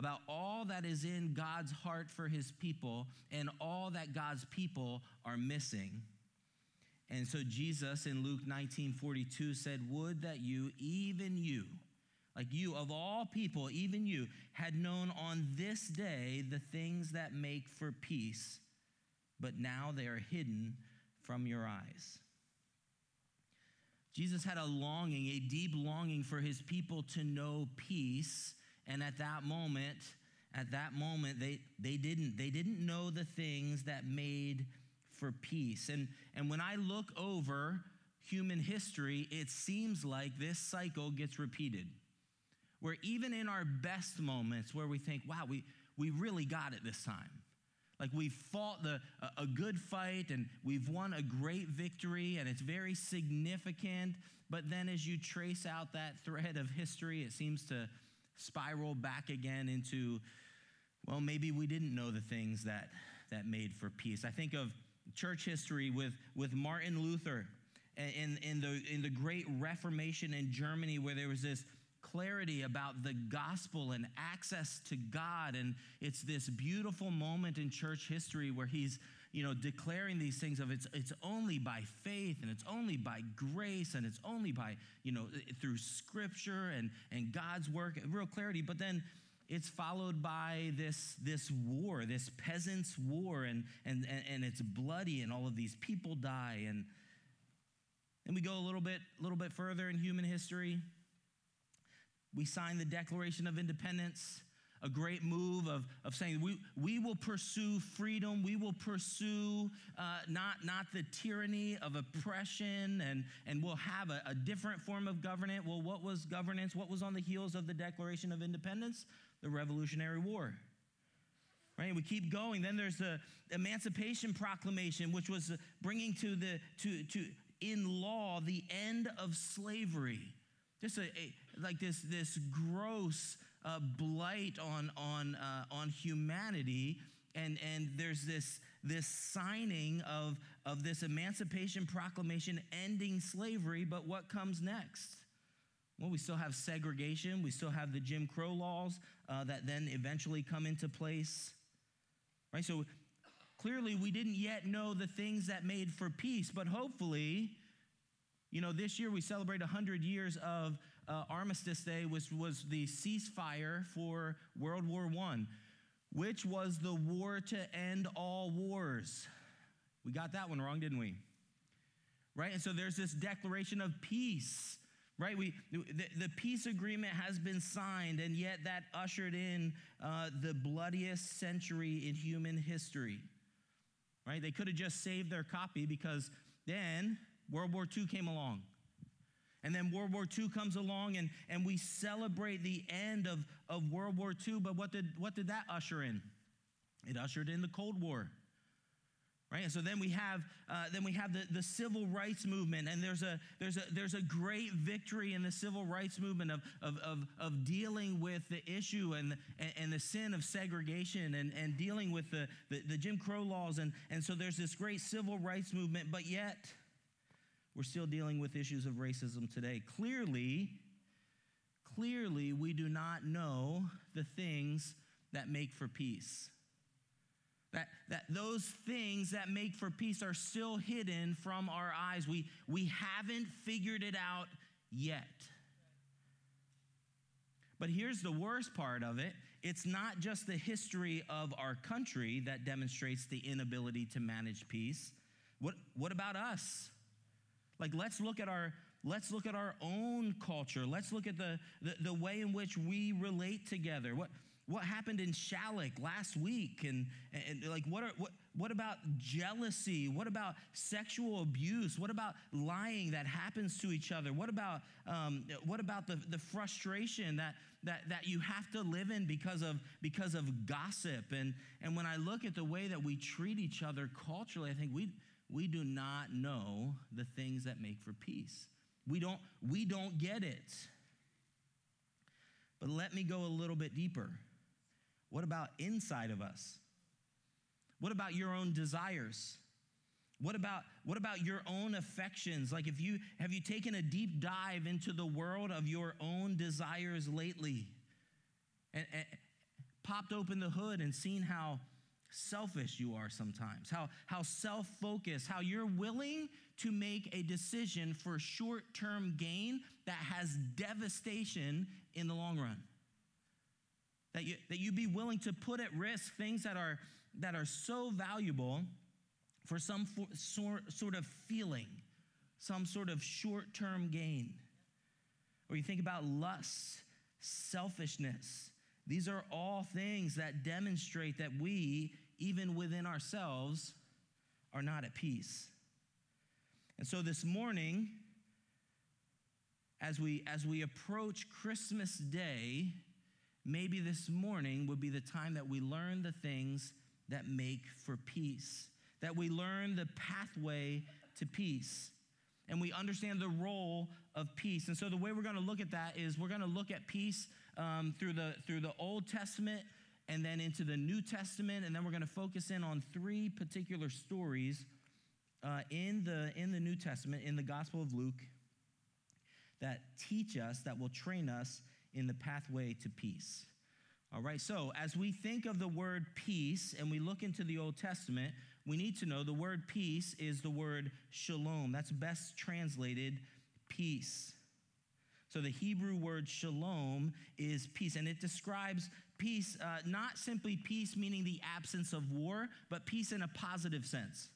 about all that is in God's heart for his people and all that God's people are missing. And so Jesus in Luke 19 42 said, Would that you, even you, like you, of all people, even you, had known on this day the things that make for peace, but now they are hidden from your eyes. Jesus had a longing, a deep longing for his people to know peace. And at that moment, at that moment, they, they, didn't, they didn't know the things that made for peace. And, and when I look over human history, it seems like this cycle gets repeated. Where even in our best moments, where we think, wow, we, we really got it this time like we've fought the, a, a good fight and we've won a great victory and it's very significant. But then as you trace out that thread of history, it seems to spiral back again into, well, maybe we didn't know the things that, that made for peace. I think of church history with, with Martin Luther in, in, the, in the great Reformation in Germany, where there was this clarity about the gospel and access to God. And it's this beautiful moment in church history where he's, you know, declaring these things of it's, it's only by faith and it's only by grace and it's only by, you know, through scripture and, and God's work, real clarity. But then it's followed by this, this war, this peasants' war, and, and, and it's bloody and all of these people die. And then we go a little bit, a little bit further in human history we signed the Declaration of Independence, a great move of, of saying we, we will pursue freedom, we will pursue uh, not, not the tyranny of oppression, and, and we'll have a, a different form of governance. Well, what was governance? What was on the heels of the Declaration of Independence? The Revolutionary War. Right? We keep going. Then there's the Emancipation Proclamation, which was bringing to the to to in law the end of slavery. Just a, a, like this, this gross uh, blight on, on, uh, on humanity. And, and there's this, this signing of, of this Emancipation Proclamation ending slavery, but what comes next? Well, we still have segregation. We still have the Jim Crow laws uh, that then eventually come into place. Right? So clearly, we didn't yet know the things that made for peace, but hopefully, you know, this year we celebrate 100 years of uh, Armistice Day, which was the ceasefire for World War I, which was the war to end all wars. We got that one wrong, didn't we? Right? And so there's this declaration of peace, right? We, the, the peace agreement has been signed, and yet that ushered in uh, the bloodiest century in human history, right? They could have just saved their copy because then World War II came along. And then World War II comes along and, and we celebrate the end of, of World War II. But what did, what did that usher in? It ushered in the Cold War. Right? And so then we have, uh, then we have the, the civil rights movement, and there's a, there's, a, there's a great victory in the civil rights movement of, of, of, of dealing with the issue and, and, and, the sin of segregation and, and dealing with the, the, the Jim Crow laws. And, and so there's this great civil rights movement, but yet, we're still dealing with issues of racism today. Clearly, clearly, we do not know the things that make for peace. That, that those things that make for peace are still hidden from our eyes. We, we haven't figured it out yet. But here's the worst part of it it's not just the history of our country that demonstrates the inability to manage peace. What, what about us? Like let's look at our let's look at our own culture. Let's look at the, the, the way in which we relate together. What what happened in Shallak last week? And, and like what are what what about jealousy? What about sexual abuse? What about lying that happens to each other? What about um, what about the, the frustration that, that that you have to live in because of because of gossip? And and when i look at the way that we treat each other culturally i think we we do not know the things that make for peace. We don't, we don't get it. But let me go a little bit deeper. What about inside of us? What about your own desires? What about, what about your own affections? Like if you have you taken a deep dive into the world of your own desires lately? And, and popped open the hood and seen how selfish you are sometimes, how, how self focused, how you're willing to make a decision for short term gain that has devastation in the long run. That you, that you be willing to put at risk things that are, that are so valuable for some for, sort, sort of feeling, some sort of short term gain. Or you think about lust, selfishness. These are all things that demonstrate that we, even within ourselves, are not at peace. And so this morning, as we, as we approach Christmas Day, maybe this morning would be the time that we learn the things that make for peace, that we learn the pathway to peace, and we understand the role of peace. And so the way we're going to look at that is we're going to look at peace um, through the through the Old Testament and then into the New Testament, and then we're going to focus in on three particular stories uh, in the in the New Testament in the Gospel of Luke that teach us that will train us in the pathway to peace. All right, so as we think of the word peace and we look into the Old Testament, we need to know the word peace is the word shalom. That's best translated peace. So the Hebrew word shalom is peace, and it describes peace, uh, not simply peace meaning the absence of war, but peace in a positive sense.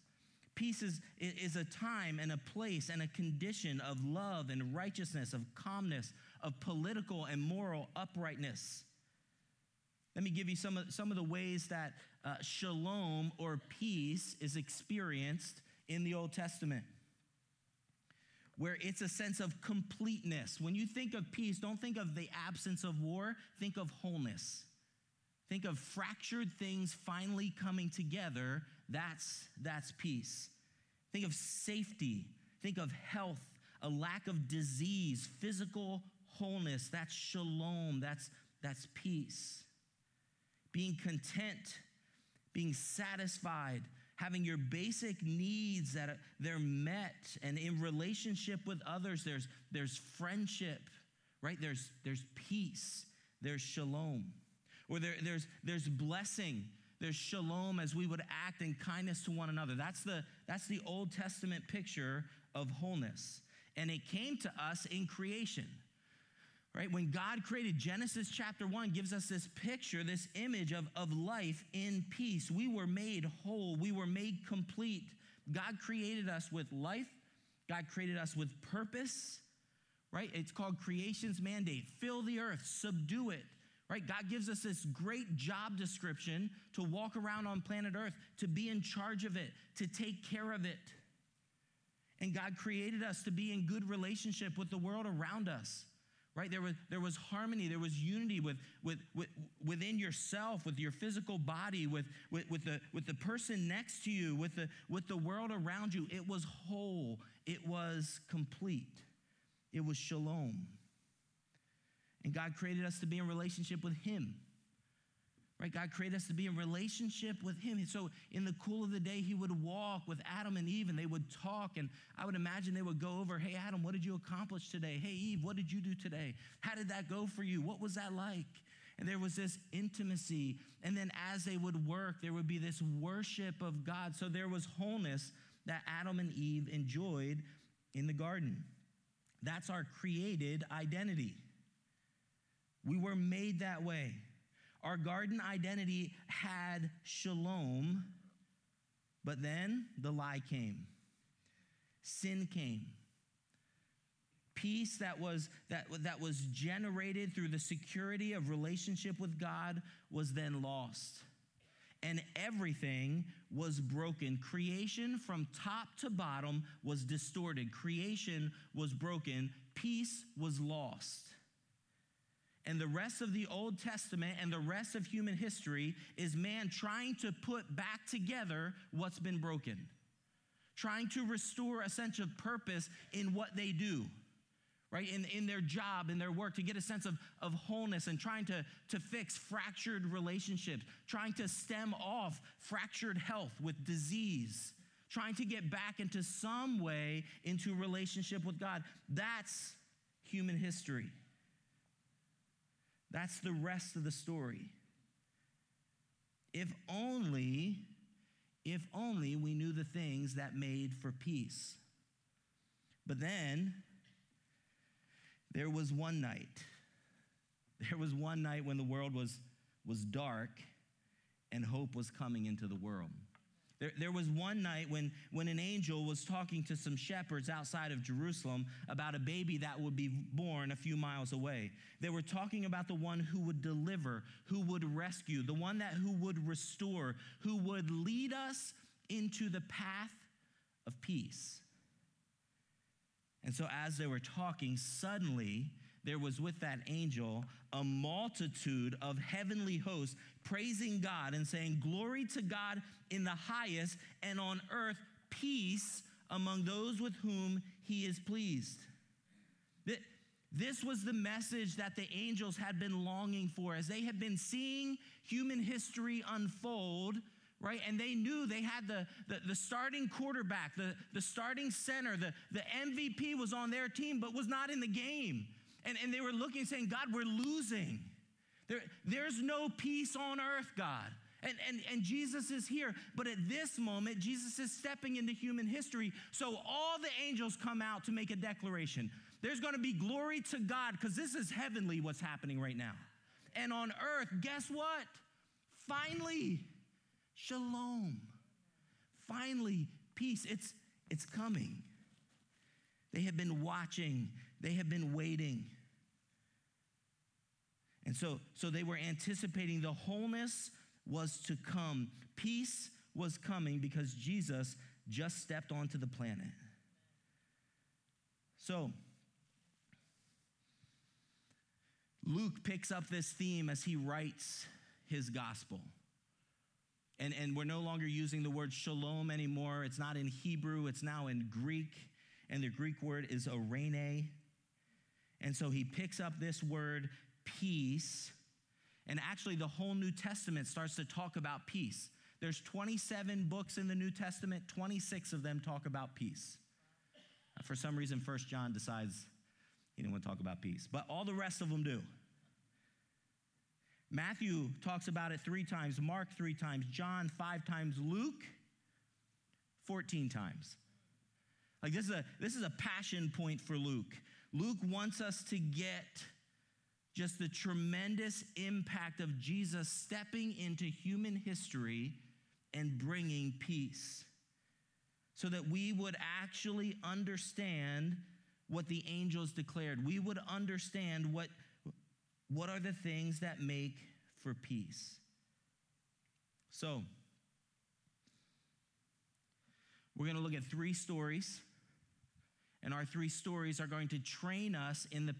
Peace is, is a time and a place and a condition of love and righteousness, of calmness, of political and moral uprightness. Let me give you some of, some of the ways that uh, shalom or peace is experienced in the Old Testament where it's a sense of completeness. When you think of peace, don't think of the absence of war, think of wholeness. Think of fractured things finally coming together. That's, that's peace. Think of safety. Think of health, a lack of disease, physical wholeness. That's shalom. That's, that's peace. Being content, being satisfied, having your basic needs that they're met and in relationship with others there's there's friendship right there's there's peace there's shalom or there, there's there's blessing there's shalom as we would act in kindness to one another that's the that's the old testament picture of wholeness and it came to us in creation right? When God created Genesis chapter 1 gives us this picture, this image of, of life in peace. We were made whole, we were made complete. God created us with life, God created us with purpose, right? It's called creation's mandate fill the earth, subdue it. Right? God gives us this great job description to walk around on planet Earth, to be in charge of it, to take care of it. And God created us to be in good relationship with the world around us right? There was, there was harmony there was unity with, with, with, within yourself with your physical body with, with, with, the, with the person next to you with the, with the world around you. It was whole. It was complete. It was shalom and god created us to be in relationship with him Right? God created us to be in relationship with Him. So, in the cool of the day, He would walk with Adam and Eve and they would talk. And I would imagine they would go over, Hey, Adam, what did you accomplish today? Hey, Eve, what did you do today? How did that go for you? What was that like? And there was this intimacy. And then as they would work, there would be this worship of God. So, there was wholeness that Adam and Eve enjoyed in the garden. That's our created identity. We were made that way. Our garden identity had shalom, but then the lie came. Sin came. Peace that was, that, that was generated through the security of relationship with God was then lost. And everything was broken. Creation from top to bottom was distorted. Creation was broken. Peace was lost and the rest of the Old Testament and the rest of human history is man trying to put back together what's been broken, trying to restore a sense of purpose in what they do. Right, in, in their job, in their work, to get a sense of, of wholeness and trying to, to fix fractured relationships, trying to stem off fractured health with disease, trying to get back into some way into relationship with God. That's human history. That's the rest of the story. if only, if only we knew the things that made for peace. But then there was one night. There was one night when the world was, was dark and hope was coming into the world. There, there was one night when, when an angel was talking to some shepherds outside of Jerusalem about a baby that would be born a few miles away. They were talking about the one who would deliver, who would rescue, the one that who would restore, who would lead us into the path of peace. And so, as they were talking, suddenly there was with that angel a multitude of heavenly hosts praising God and saying, Glory to God in the highest, and on earth peace among those with whom he is pleased. This was the message that the angels had been longing for as they had been seeing human history unfold, right? And they knew they had the, the, the, starting quarterback, the, the starting center, the, the MVP was on their team, but was not in the game. And, and they were looking, saying, God, we're losing. There, there's no peace on earth, God. And, and, and Jesus is here. But at this moment, Jesus is stepping into human history. So all the angels come out to make a declaration. There's going to be glory to God because this is heavenly what's happening right now. And on earth, guess what? Finally, shalom. Finally, peace. It's, it's coming. They have been watching, they have been waiting. And so, so they were anticipating the wholeness was to come. Peace was coming because Jesus just stepped onto the planet. So, Luke picks up this theme as he writes his gospel. And, and we're no longer using the word shalom anymore. It's not in Hebrew, it's now in Greek. And the Greek word is eirene. And so he picks up this word peace. And actually, the whole New Testament starts to talk about peace. There's 27 books in the New Testament, 26 of them talk about peace. For some reason, First John decides he didn't want to talk about peace, but all the rest of them do. Matthew talks about it three times, Mark three times, John five times, Luke 14 times. Like this is a this is a passion point for Luke. Luke wants us to get just the tremendous impact of Jesus stepping into human history and bringing peace. So that we would actually understand what the angels declared. We would understand what, what are the things that make for peace. So, we're going to look at three stories and our three stories are going to train us in the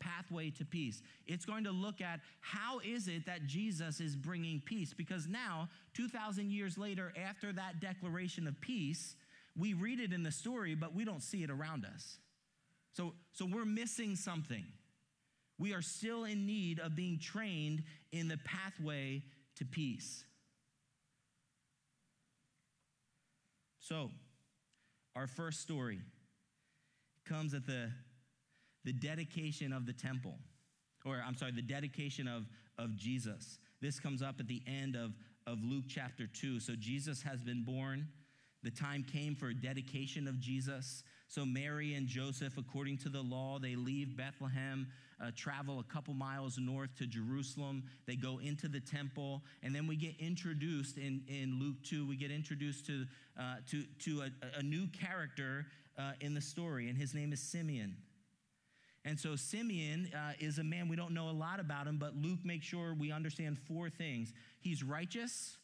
pathway to peace. It's going to look at how is it that Jesus is bringing peace? Because now, 2,000 years later, after that declaration of peace, we read it in the story, but we don't see it around us. So, so we're missing something. We are still in need of being trained in the pathway to peace. So, our first story comes at the, the dedication of the temple, or I'm sorry, the dedication of, of Jesus. This comes up at the end of, of Luke chapter 2. So Jesus has been born. The time came for a dedication of Jesus. So Mary and Joseph, according to the law, they leave Bethlehem, uh, travel a couple miles north to Jerusalem. They go into the temple, and then we get introduced in, in Luke 2, we get introduced to, uh, to, to a, a new character uh, in the story, and his name is Simeon. And so Simeon uh, is a man, we don't know a lot about him, but Luke makes sure we understand four things. He's righteous,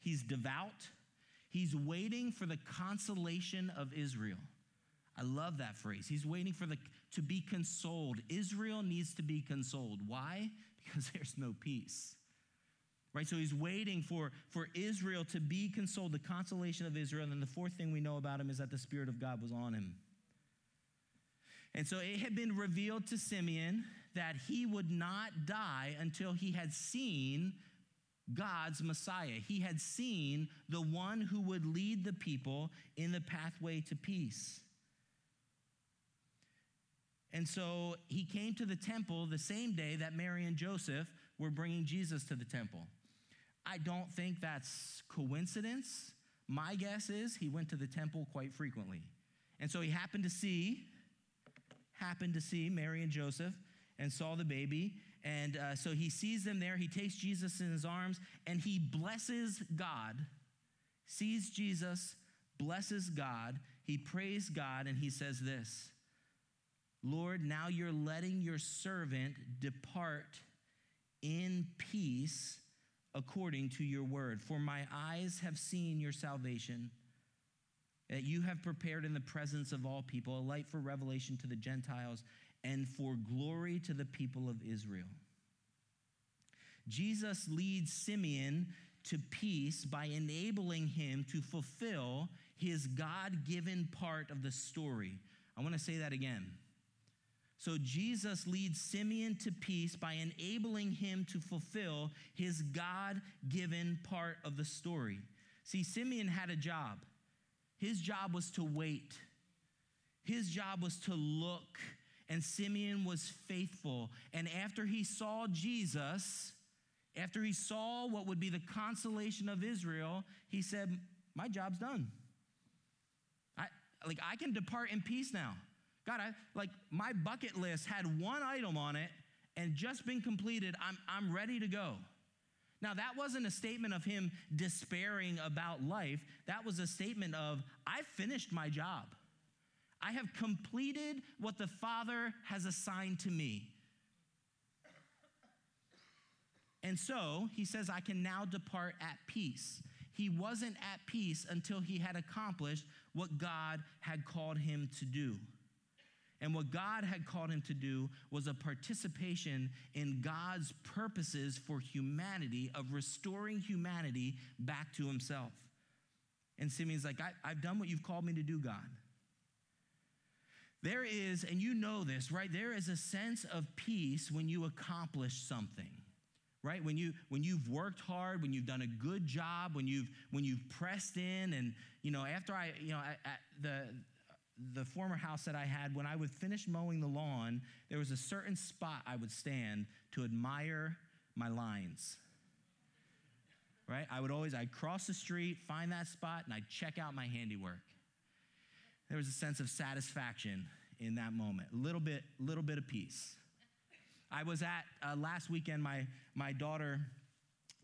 he's devout, he's waiting for the consolation of Israel. I love that phrase. He's waiting for the to be consoled. Israel needs to be consoled. Why? Because there's no peace. Right? So he's waiting for, for Israel to be consoled, the consolation of Israel. And then the fourth thing we know about him is that the Spirit of God was on him. And so it had been revealed to Simeon that he would not die until he had seen God's Messiah. He had seen the one who would lead the people in the pathway to peace. And so he came to the temple the same day that Mary and Joseph were bringing Jesus to the temple. I don't think that's coincidence. My guess is he went to the temple quite frequently. And so he happened to see, happened to see Mary and Joseph and saw the baby. And uh, so he sees them there. He takes Jesus in his arms and he blesses God, sees Jesus, blesses God. He prays God and he says this Lord, now you're letting your servant depart in peace according to your word. For my eyes have seen your salvation, that you have prepared in the presence of all people a light for revelation to the Gentiles and for glory to the people of Israel. Jesus leads Simeon to peace by enabling him to fulfill his God given part of the story. I want to say that again. So Jesus leads Simeon to peace by enabling him to fulfill his God given part of the story. See, Simeon had a job. His job was to wait, his job was to look, and Simeon was faithful. And after he saw Jesus, after he saw what would be the consolation of Israel, he said, My job's done. I, like, I can depart in peace now. God, I like my bucket list had one item on it and just been completed. I'm, I'm ready to go. Now, that wasn't a statement of him despairing about life. That was a statement of, I finished my job. I have completed what the Father has assigned to me. And so he says, I can now depart at peace. He wasn't at peace until he had accomplished what God had called him to do. And what God had called him to do was a participation in God's purposes for humanity, of restoring humanity back to himself. And Simeon's like, I, have done what you've called me to do, God. There is, and you know this, right? There is a sense of peace when you accomplish something right when you when you've worked hard when you've done a good job when you've when you've pressed in and you know after i you know the the former house that I had, when I would finish mowing the lawn, there was a certain spot I would stand to admire my lines. Right? I would always, I'd cross the street, find that spot, and I'd check out my handiwork. There was a sense of satisfaction in that moment, a little bit, little bit of peace. I was at, uh, last weekend, my, my daughter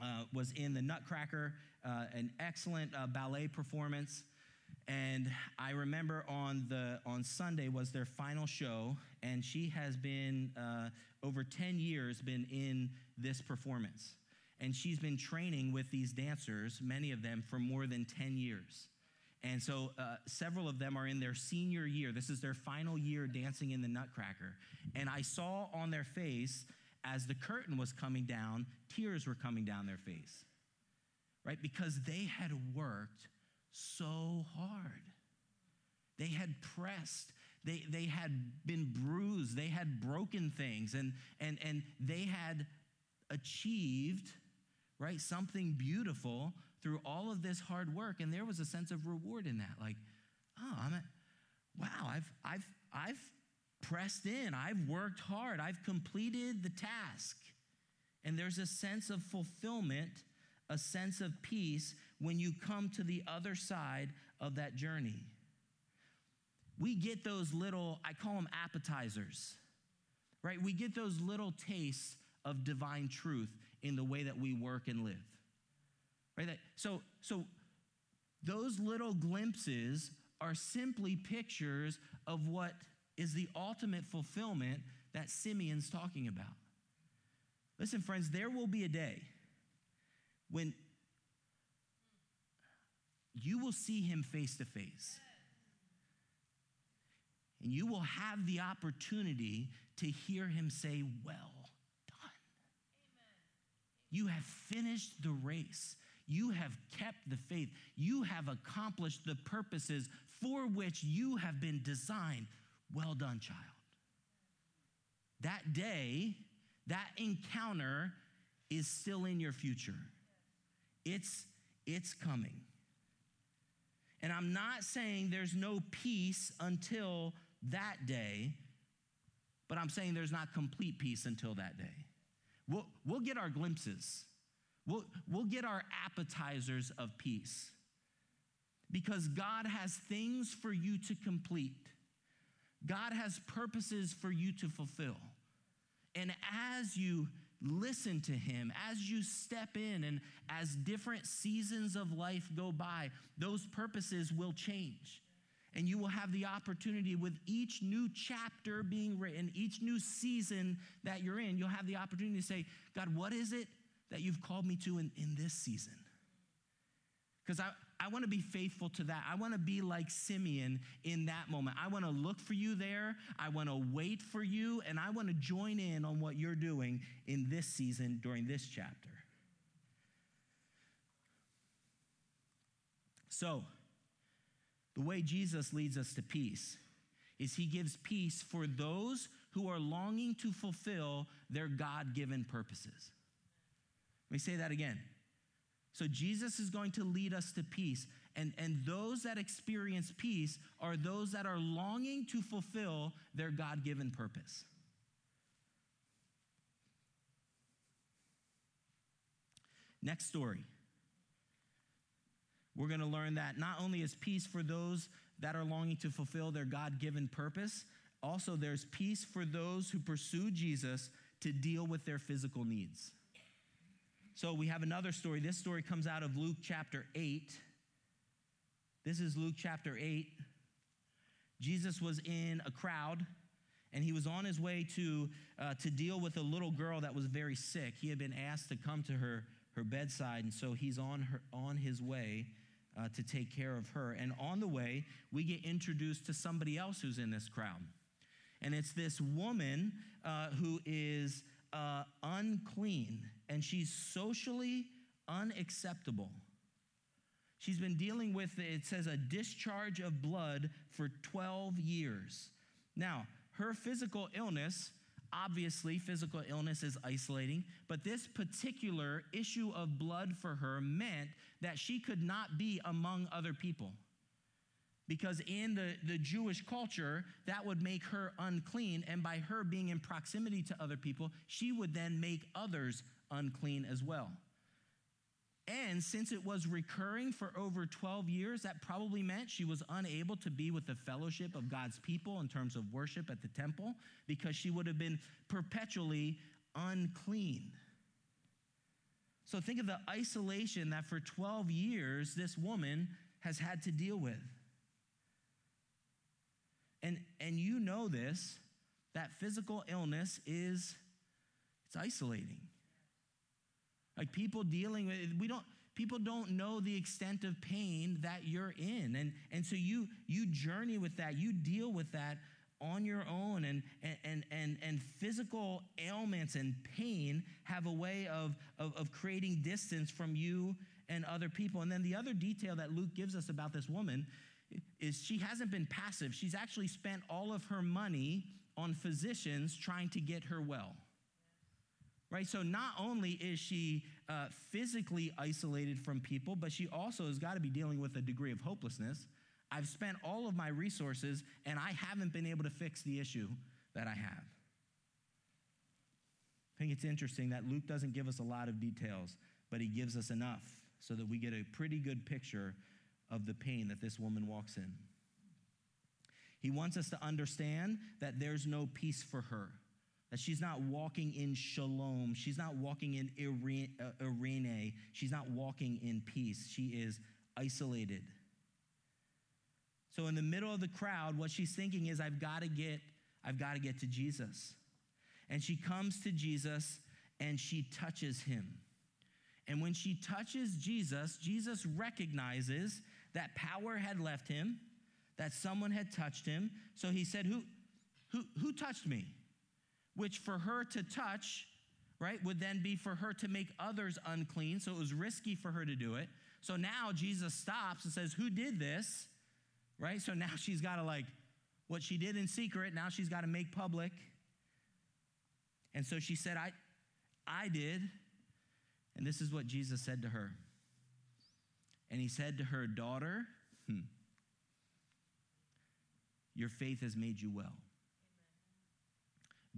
uh, was in the Nutcracker, uh, an excellent uh, ballet performance. And I remember on the on Sunday was their final show, and she has been uh, over 10 years been in this performance. And she's been training with these dancers, many of them, for more than 10 years. And so uh, several of them are in their senior year. This is their final year dancing in the Nutcracker. And I saw on their face, as the curtain was coming down, tears were coming down their face, right? Because they had worked so hard. They had pressed, they, they had been bruised, they had broken things, and, and, and they had achieved, right, something beautiful through all of this hard work. And there was a sense of reward in that. Like, oh, I'm wow, I've, I've, I've pressed in, I've worked hard, I've completed the task. And there's a sense of fulfillment, a sense of peace when you come to the other side of that journey. We get those little, I call them appetizers, right? We get those little tastes of divine truth in the way that we work and live. Right? So, so those little glimpses are simply pictures of what is the ultimate fulfillment that Simeon's talking about. Listen, friends, there will be a day when you will see him face to face. And you will have the opportunity to hear him say, Well done. Amen. You have finished the race. You have kept the faith. You have accomplished the purposes for which you have been designed. Well done, child. That day, that encounter is still in your future. It's, it's coming. And I'm not saying there's no peace until that day, but I'm saying there's not complete peace until that day. We'll, we'll get our glimpses. We'll, we'll get our appetizers of peace because God has things for you to complete. God has purposes for you to fulfill. And as you listen to Him, as you step in, and as different seasons of life go by, those purposes will change. And you will have the opportunity with each new chapter being written, each new season that you're in, you'll have the opportunity to say, God, what is it that you've called me to in, in this season? Because I, I want to be faithful to that. I want to be like Simeon in that moment. I want to look for you there. I want to wait for you, and I want to join in on what you're doing in this season during this chapter. So, the way Jesus leads us to peace is he gives peace for those who are longing to fulfill their God given purposes. Let me say that again. So Jesus is going to lead us to peace. And, and those that experience peace are those that are longing to fulfill their God given purpose. Next story. We're going to learn that not only is peace for those that are longing to fulfill their God given purpose, also there's peace for those who pursue Jesus to deal with their physical needs. So we have another story. This story comes out of Luke chapter 8. This is Luke chapter 8. Jesus was in a crowd and he was on his way to, uh, to deal with a little girl that was very sick. He had been asked to come to her, her bedside, and so he's on, her, on his way uh, to take care of her. And on the way, we get introduced to somebody else who's in this crowd. And it's this woman uh, who is uh, unclean and she's socially unacceptable. She's been dealing with, it says, a discharge of blood for 12 years. Now, her physical illness, obviously, physical illness is isolating, but this particular issue of blood for her meant that she could not be among other people. Because in the, the Jewish culture, that would make her unclean. And by her being in proximity to other people, she would then make others unclean as well. And since it was recurring for over 12 years, that probably meant she was unable to be with the fellowship of God's people in terms of worship at the temple because she would have been perpetually unclean. So think of the isolation that for 12 years this woman has had to deal with. And, and you know this, that physical illness is, it's isolating. Like people dealing with we don't people don't know the extent of pain that you're in. And, and so you you journey with that, you deal with that on your own and and and and physical ailments and pain have a way of, of, of creating distance from you and other people. And then the other detail that Luke gives us about this woman is she hasn't been passive. She's actually spent all of her money on physicians trying to get her well right? So not only is she uh, physically isolated from people, but she also has got to be dealing with a degree of hopelessness. I've spent all of my resources and I haven't been able to fix the issue that I have. I think it's interesting that Luke doesn't give us a lot of details, but he gives us enough so that we get a pretty good picture of the pain that this woman walks in. He wants us to understand that there's no peace for her that she's not walking in shalom. She's not walking in eirene. Uh, she's not walking in peace. She is isolated. So in the middle of the crowd, what she's thinking is, I've got to get, I've got to get to Jesus. And she comes to Jesus and she touches him. And when she touches Jesus, Jesus recognizes that power had left him, that someone had touched him. So he said, Who, who, who touched me? which for her to touch, right, would then be for her to make others unclean. So it was risky for her to do it. So now Jesus stops and says, Who did this? Right? So now she's got to, like, what she did in secret, now she's got to make public. And so she said, I, I did. And this is what Jesus said to her. And he said to her, Daughter, hmm, your faith has made you well.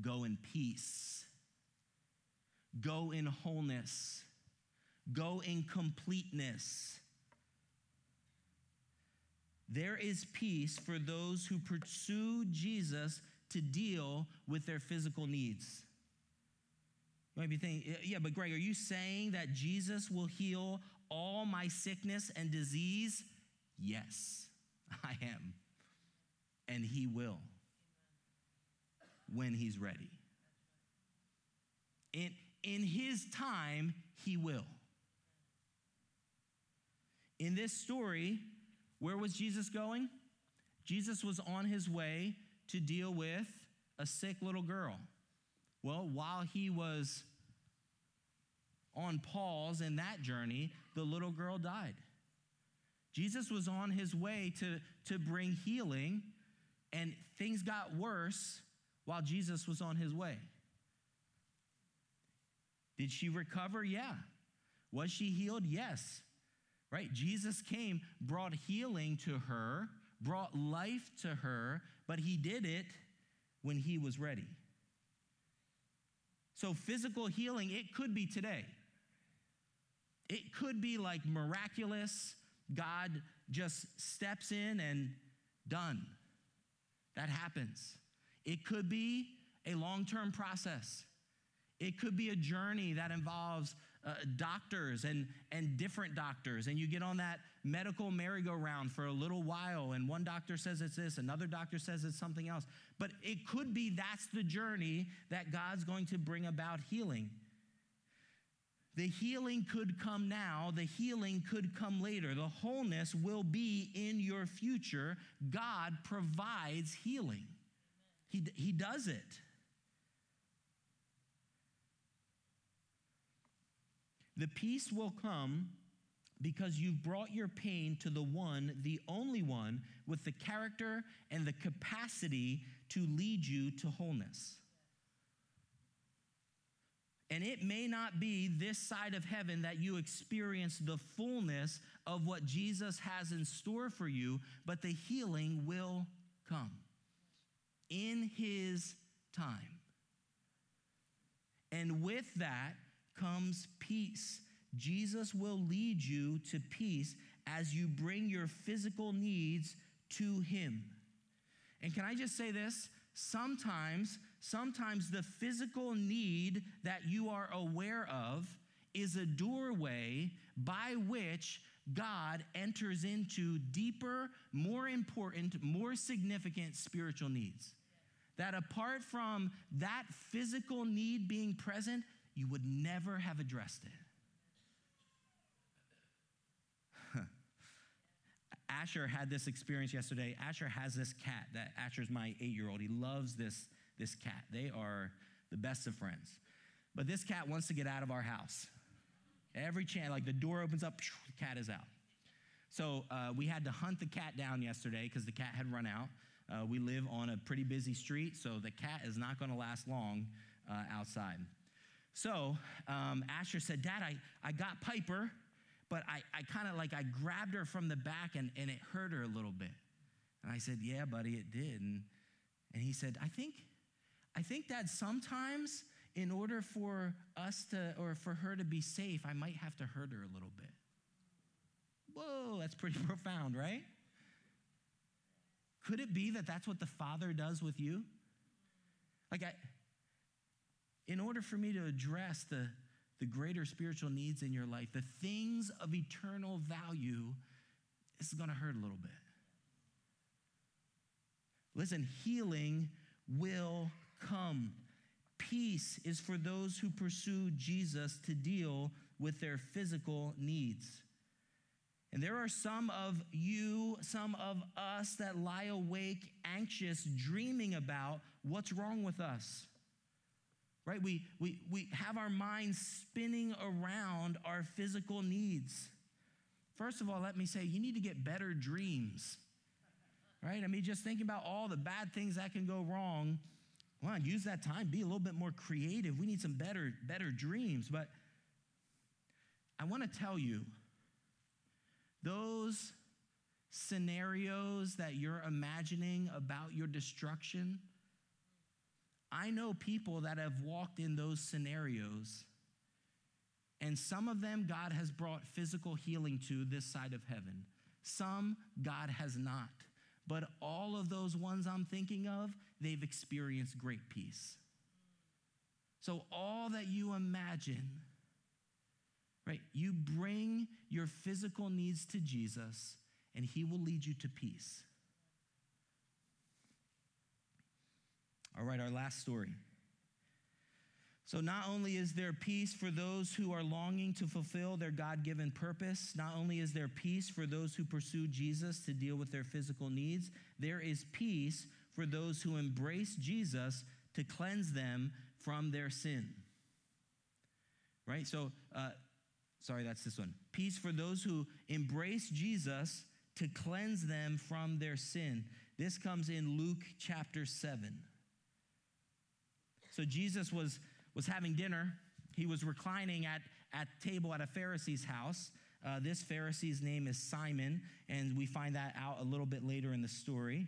Go in peace. Go in wholeness. go in completeness. There is peace for those who pursue Jesus to deal with their physical needs. You might be thinking, yeah, but Greg, are you saying that Jesus will heal all my sickness and disease? Yes, I am. And he will when he's ready. In, in his time, he will. In this story, where was Jesus going? Jesus was on his way to deal with a sick little girl. Well, while he was on Paul's in that journey, the little girl died. Jesus was on his way to, to bring healing, and things got worse while Jesus was on his way. Did she recover? Yeah. Was she healed? Yes. Right? Jesus came, brought healing to her, brought life to her, but he did it when he was ready. So, physical healing, it could be today. It could be like miraculous. God just steps in and done. That happens. It could be a long term process. It could be a journey that involves uh, doctors and, and different doctors, and you get on that medical merry-go-round for a little while, and one doctor says it's this, another doctor says it's something else. But it could be that's the journey that God's going to bring about healing. The healing could come now, the healing could come later. The wholeness will be in your future. God provides healing, He, he does it. The peace will come because you've brought your pain to the one, the only one, with the character and the capacity to lead you to wholeness. And it may not be this side of heaven that you experience the fullness of what Jesus has in store for you, but the healing will come in his time. And with that, comes peace. Jesus will lead you to peace as you bring your physical needs to Him. And can I just say this? Sometimes, sometimes the physical need that you are aware of is a doorway by which God enters into deeper, more important, more significant spiritual needs. That apart from that physical need being present, you would never have addressed it. Asher had this experience yesterday. Asher has this cat that Asher's my eight year old. He loves this, this cat. They are the best of friends. But this cat wants to get out of our house. Every chance, like the door opens up, the cat is out. So uh, we had to hunt the cat down yesterday because the cat had run out. Uh, we live on a pretty busy street, so the cat is not going to last long uh, outside. So um, Asher said, Dad, I, I got Piper, but I, I kind of like, I grabbed her from the back and, and it hurt her a little bit. And I said, Yeah, buddy, it did. And, and he said, I think, I think that sometimes in order for us to, or for her to be safe, I might have to hurt her a little bit. Whoa, that's pretty profound, right? Could it be that that's what the Father does with you? Like, I, in order for me to address the, the greater spiritual needs in your life, the things of eternal value, this is going to hurt a little bit. Listen, healing will come. Peace is for those who pursue Jesus to deal with their physical needs. And there are some of you, some of us that lie awake, anxious, dreaming about what's wrong with us right? We, we, we have our minds spinning around our physical needs. First of all, let me say, you need to get better dreams, right? I mean, just thinking about all the bad things that can go wrong. Come on, use that time, be a little bit more creative. We need some better, better dreams. But I want to tell you, those scenarios that you're imagining about your destruction, I know people that have walked in those scenarios And some of them God has brought physical healing to this side of heaven. Some God has not. But all of those ones I'm thinking of, they've experienced great peace. So, all that you imagine, right, you bring your physical needs to Jesus, and He will lead you to peace. All right, our last story. So, not only is there peace for those who are longing to fulfill their God given purpose, not only is there peace for those who pursue Jesus to deal with their physical needs, there is peace for those who embrace Jesus to cleanse them from their sin. Right? So, uh, sorry, that's this one. Peace for those who embrace Jesus to cleanse them from their sin. This comes in Luke chapter 7. So, Jesus was was having dinner. He was reclining at, at table at a Pharisee's house. Uh, this Pharisee's name is Simon, and we find that out a little bit later in the story.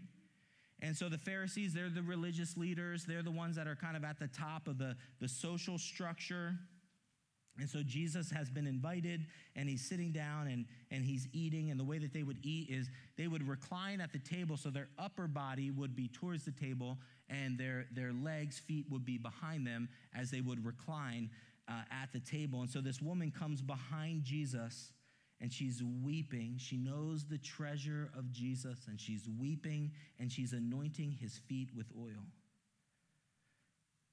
And so the Pharisees, they're the religious leaders. They're the ones that are kind of at the top of the, the social structure. And so Jesus has been invited and he's sitting down and, and he's eating. And the way that they would eat is they would recline at the table so their upper body would be towards the table and their, their legs, feet would be behind them as they would recline uh, at the table. And so this woman comes behind Jesus and she's weeping. She knows the treasure of Jesus and she's weeping and she's anointing his feet with oil.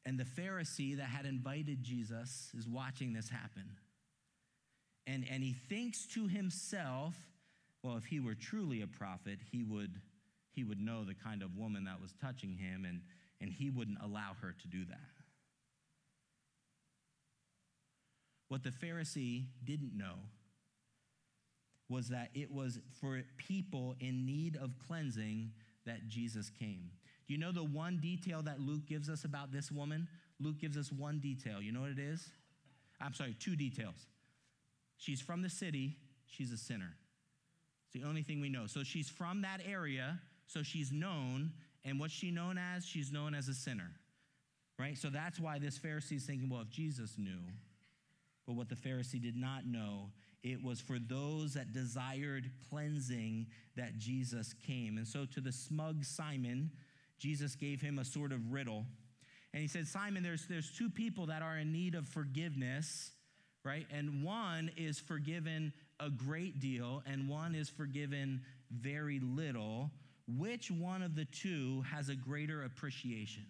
And the Pharisee that had invited Jesus is watching this happen. And, and he thinks to himself, well, if he were truly a prophet, he would he would know the kind of woman that was touching him, and, and he wouldn't allow her to do that. What the Pharisee didn't know was that it was for people in need of cleansing that Jesus came. Do you know the one detail that Luke gives us about this woman? Luke gives us one detail. You know what it is? I'm sorry, two details. She's from the city, she's a sinner. It's the only thing we know. So she's from that area, so she's known, and what's she known as? She's known as a sinner, right? So that's why this Pharisee is thinking, well, if Jesus knew, but what the Pharisee did not know, it was for those that desired cleansing that Jesus came. And so to the smug Simon, Jesus gave him a sort of riddle. And he said, Simon, there's, there's two people that are in need of forgiveness, right? And one is forgiven a great deal, and one is forgiven very little which one of the two has a greater appreciation?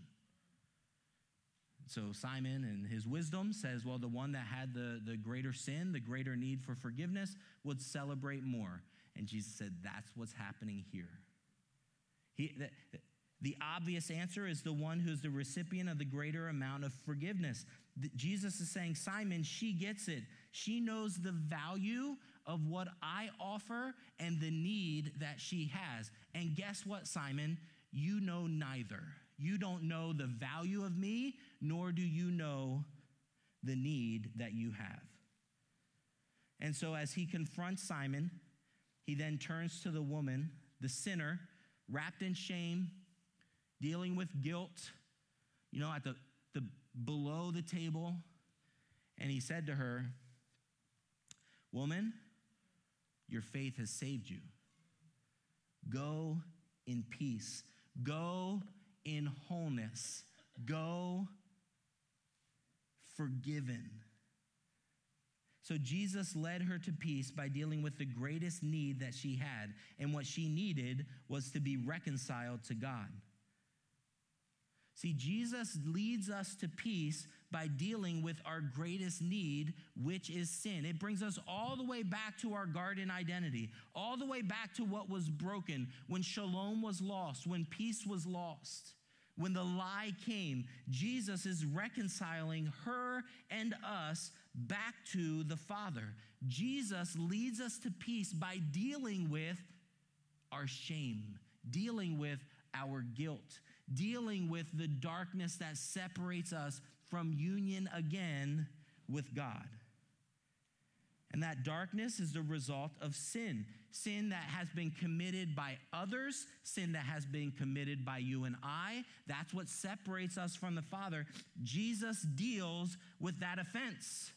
So Simon and his wisdom says, well, the one that had the, the greater sin, the greater need for forgiveness, would celebrate more. And Jesus said, that's what's happening here. He, the, the obvious answer is the one who's the recipient of the greater amount of forgiveness. Jesus is saying, Simon, she gets it. She knows the value of what I offer and the need that she has. And guess what, Simon? You know neither. You don't know the value of me, nor do you know the need that you have. And so, as he confronts Simon, he then turns to the woman, the sinner, wrapped in shame, dealing with guilt, you know, at the, the below the table. And he said to her, Woman, your faith has saved you. Go in peace. Go in wholeness. Go forgiven. So Jesus led her to peace by dealing with the greatest need that she had. And what she needed was to be reconciled to God. See, Jesus leads us to peace by dealing with our greatest need, which is sin. It brings us all the way back to our garden identity, all the way back to what was broken, when shalom was lost, when peace was lost. When the lie came, Jesus is reconciling her and us back to the Father. Jesus leads us to peace by dealing with our shame, dealing with our guilt, dealing with the darkness that separates us from union again with God. And that darkness is the result of sin sin that has been committed by others, sin that has been committed by you and I. That's what separates us from the Father. Jesus deals with that offense.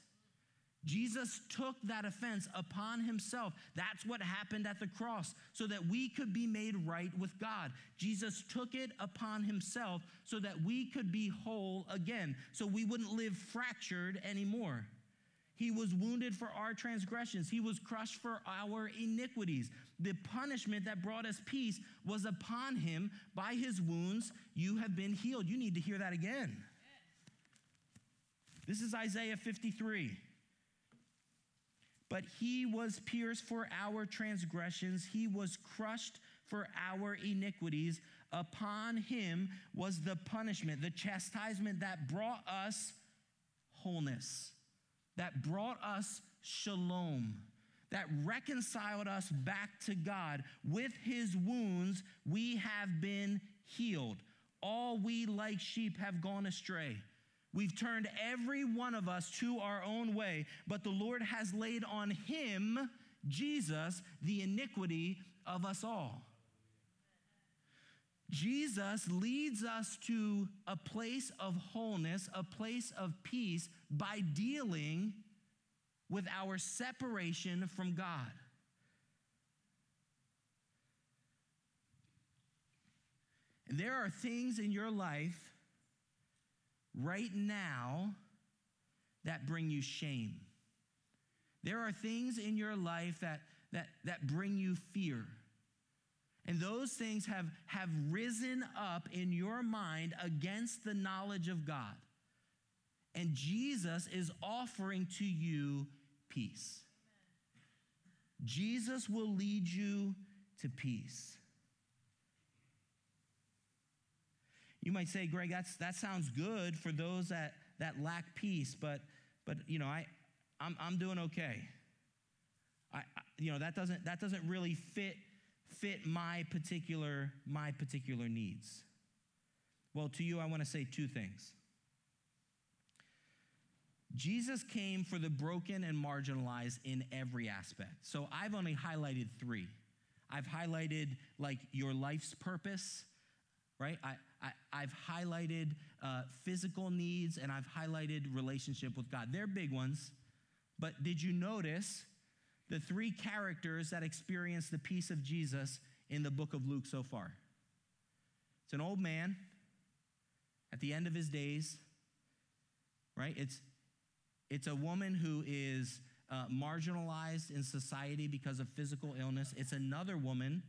Jesus took that offense upon himself. That's what happened at the cross, so that we could be made right with God. Jesus took it upon himself so that we could be whole again, so we wouldn't live fractured anymore. He was wounded for our transgressions. He was crushed for our iniquities. The punishment that brought us peace was upon him. By his wounds, you have been healed. You need to hear that again. This is Isaiah 53. But he was pierced for our transgressions, he was crushed for our iniquities. Upon him was the punishment, the chastisement that brought us wholeness that brought us shalom, that reconciled us back to God. With his wounds, we have been healed. All we like sheep have gone astray. We've turned every one of us to our own way, but the Lord has laid on him, Jesus, the iniquity of us all. Jesus leads us to a place of wholeness, a place of peace by dealing with our separation from God. And there are things in your life right now that bring you shame. There are things in your life that, that, that bring you fear. And those things have, have risen up in your mind against the knowledge of God. And Jesus is offering to you peace. Jesus will lead you to peace. You might say, Greg, that's, that sounds good for those that, that lack peace, but, but you know, I, I'm, I'm doing okay. I, I, you know, that doesn't, that doesn't really fit fit my particular my particular needs? Well, to you I want to say two things. Jesus came for the broken and marginalized in every aspect. So I've only highlighted 3. I've highlighted like your life's purpose, right? I, I, have highlighted uh, physical needs and I've highlighted relationship with God. They're big ones. But did you notice the three characters that experience the peace of Jesus in the book of Luke so far. It's an old man at the end of his days, right? It's, it's a woman who is uh, marginalized in society because of physical illness. It's another woman,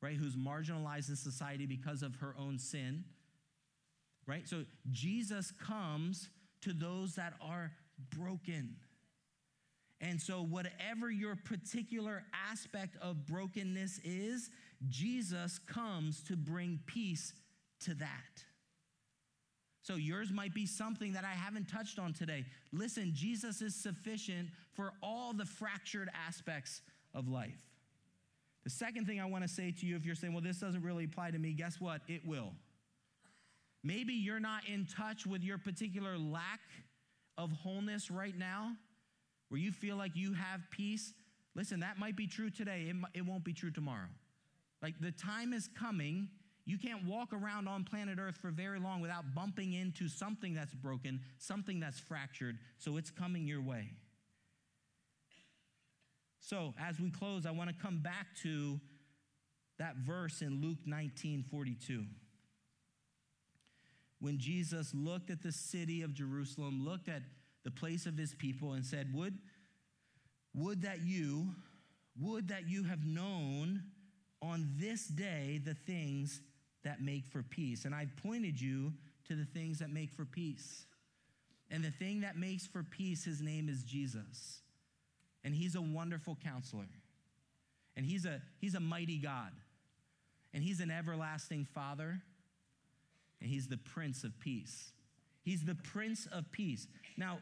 right, who's marginalized in society because of her own sin, right? So Jesus comes to those that are broken and so, whatever your particular aspect of brokenness is, Jesus comes to bring peace to that. So, yours might be something that I haven't touched on today. Listen, Jesus is sufficient for all the fractured aspects of life. The second thing I want to say to you, if you're saying, well, this doesn't really apply to me, guess what? It will. Maybe you're not in touch with your particular lack of wholeness right now where you feel like you have peace, listen, that might be true today. It, it won't be true tomorrow. Like the time is coming. You can't walk around on planet Earth for very long without bumping into something that's broken, something that's fractured. So it's coming your way. So as we close, I want to come back to that verse in Luke 19 42 when Jesus looked at the city of Jerusalem, looked at the place of his people and said, Would, would that you, would that you have known on this day the things that make for peace. And I've pointed you to the things that make for peace. And the thing that makes for peace, his name is Jesus. And he's a wonderful counselor. And he's a, he's a mighty God. And he's an everlasting father. And he's the Prince of Peace. He's the Prince of Peace. Now,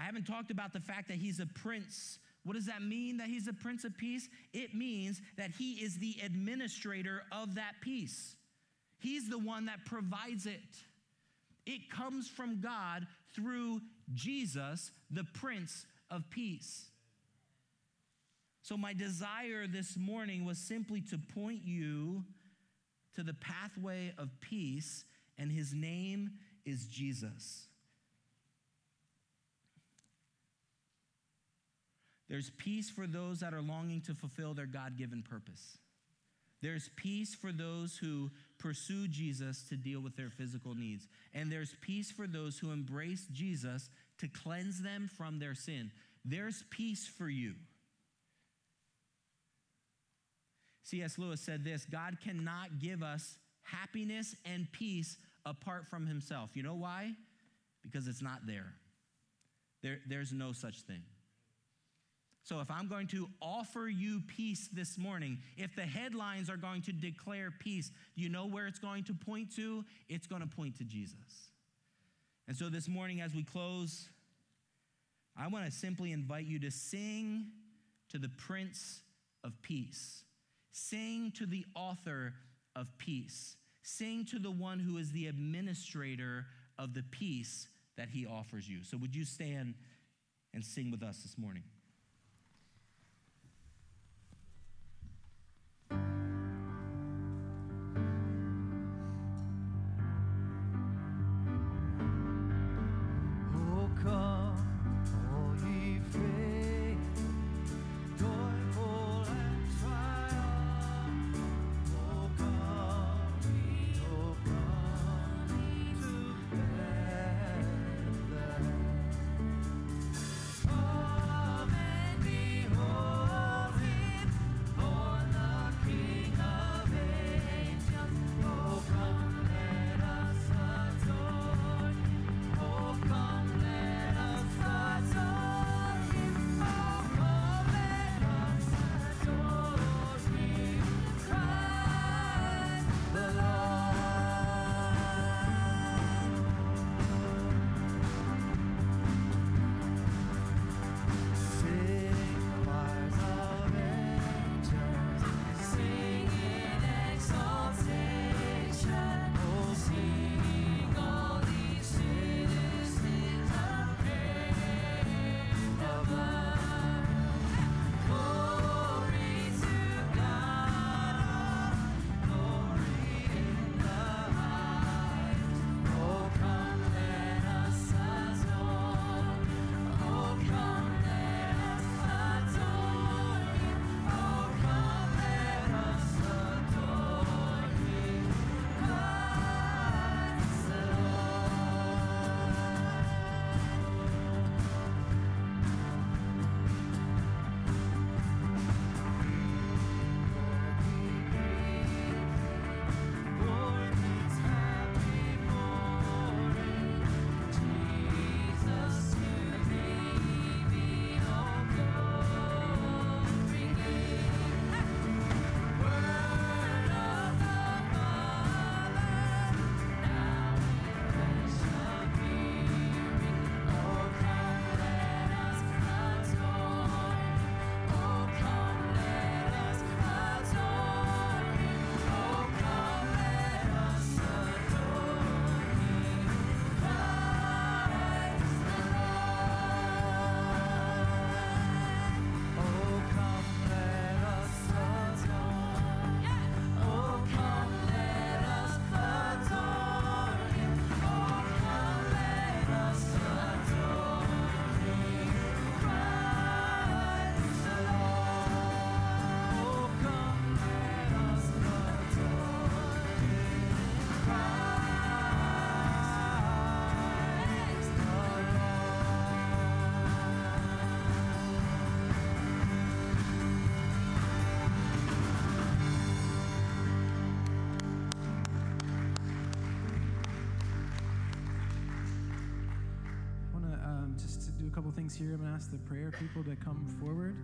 I haven't talked about the fact that he's a prince. What does that mean that he's a prince of peace? It means that he is the administrator of that peace. He's the one that provides it. It comes from God through Jesus, the Prince of Peace. So, my desire this morning was simply to point you to the pathway of peace, and his name is Jesus. There's peace for those that are longing to fulfill their God given purpose. There's peace for those who pursue Jesus to deal with their physical needs. And there's peace for those who embrace Jesus to cleanse them from their sin. There's peace for you. C.S. Lewis said this God cannot give us happiness and peace apart from himself. You know why? Because it's not there. there there's no such thing. So, if I'm going to offer you peace this morning, if the headlines are going to declare peace, do you know where it's going to point to? It's going to point to Jesus. And so, this morning, as we close, I want to simply invite you to sing to the Prince of Peace, sing to the author of peace, sing to the one who is the administrator of the peace that he offers you. So, would you stand and sing with us this morning? Things here. I'm going to ask the prayer people to come forward.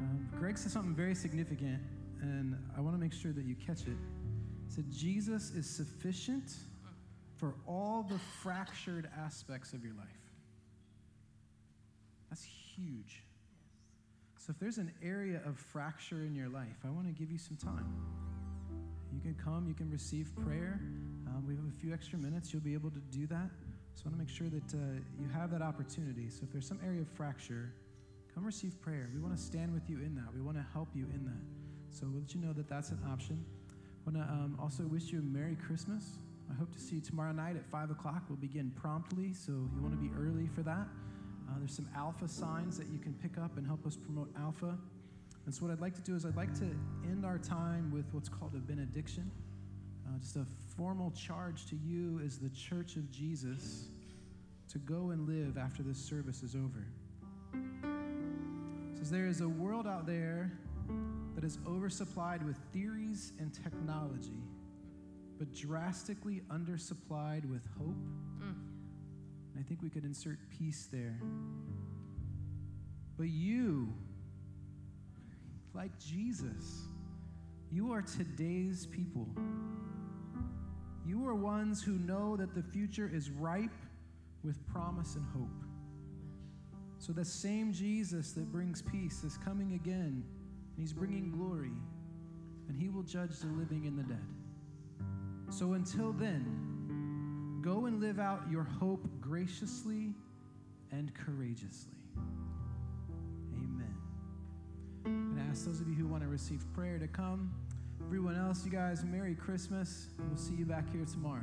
Um, Greg said something very significant, and I want to make sure that you catch it. He said, Jesus is sufficient for all the fractured aspects of your life. That's huge. So, if there's an area of fracture in your life, I want to give you some time. You can come, you can receive prayer. Um, we have a few extra minutes. You'll be able to do that. So I want to make sure that uh, you have that opportunity. So if there's some area of fracture, come receive prayer. We want to stand with you in that. We want to help you in that. So we'll let you know that that's an option. I want to um, also wish you a Merry Christmas. I hope to see you tomorrow night at 5 o'clock. We'll begin promptly, so you want to be early for that. Uh, there's some alpha signs that you can pick up and help us promote alpha. And so, what I'd like to do is, I'd like to end our time with what's called a benediction. Uh, just a formal charge to you as the church of Jesus to go and live after this service is over. It says there is a world out there that is oversupplied with theories and technology, but drastically undersupplied with hope. Mm. And I think we could insert peace there. But you, like Jesus, you are today's people. You are ones who know that the future is ripe with promise and hope. So, the same Jesus that brings peace is coming again, and he's bringing glory, and he will judge the living and the dead. So, until then, go and live out your hope graciously and courageously. Amen. And I ask those of you who want to receive prayer to come. Everyone else, you guys, Merry Christmas. We'll see you back here tomorrow.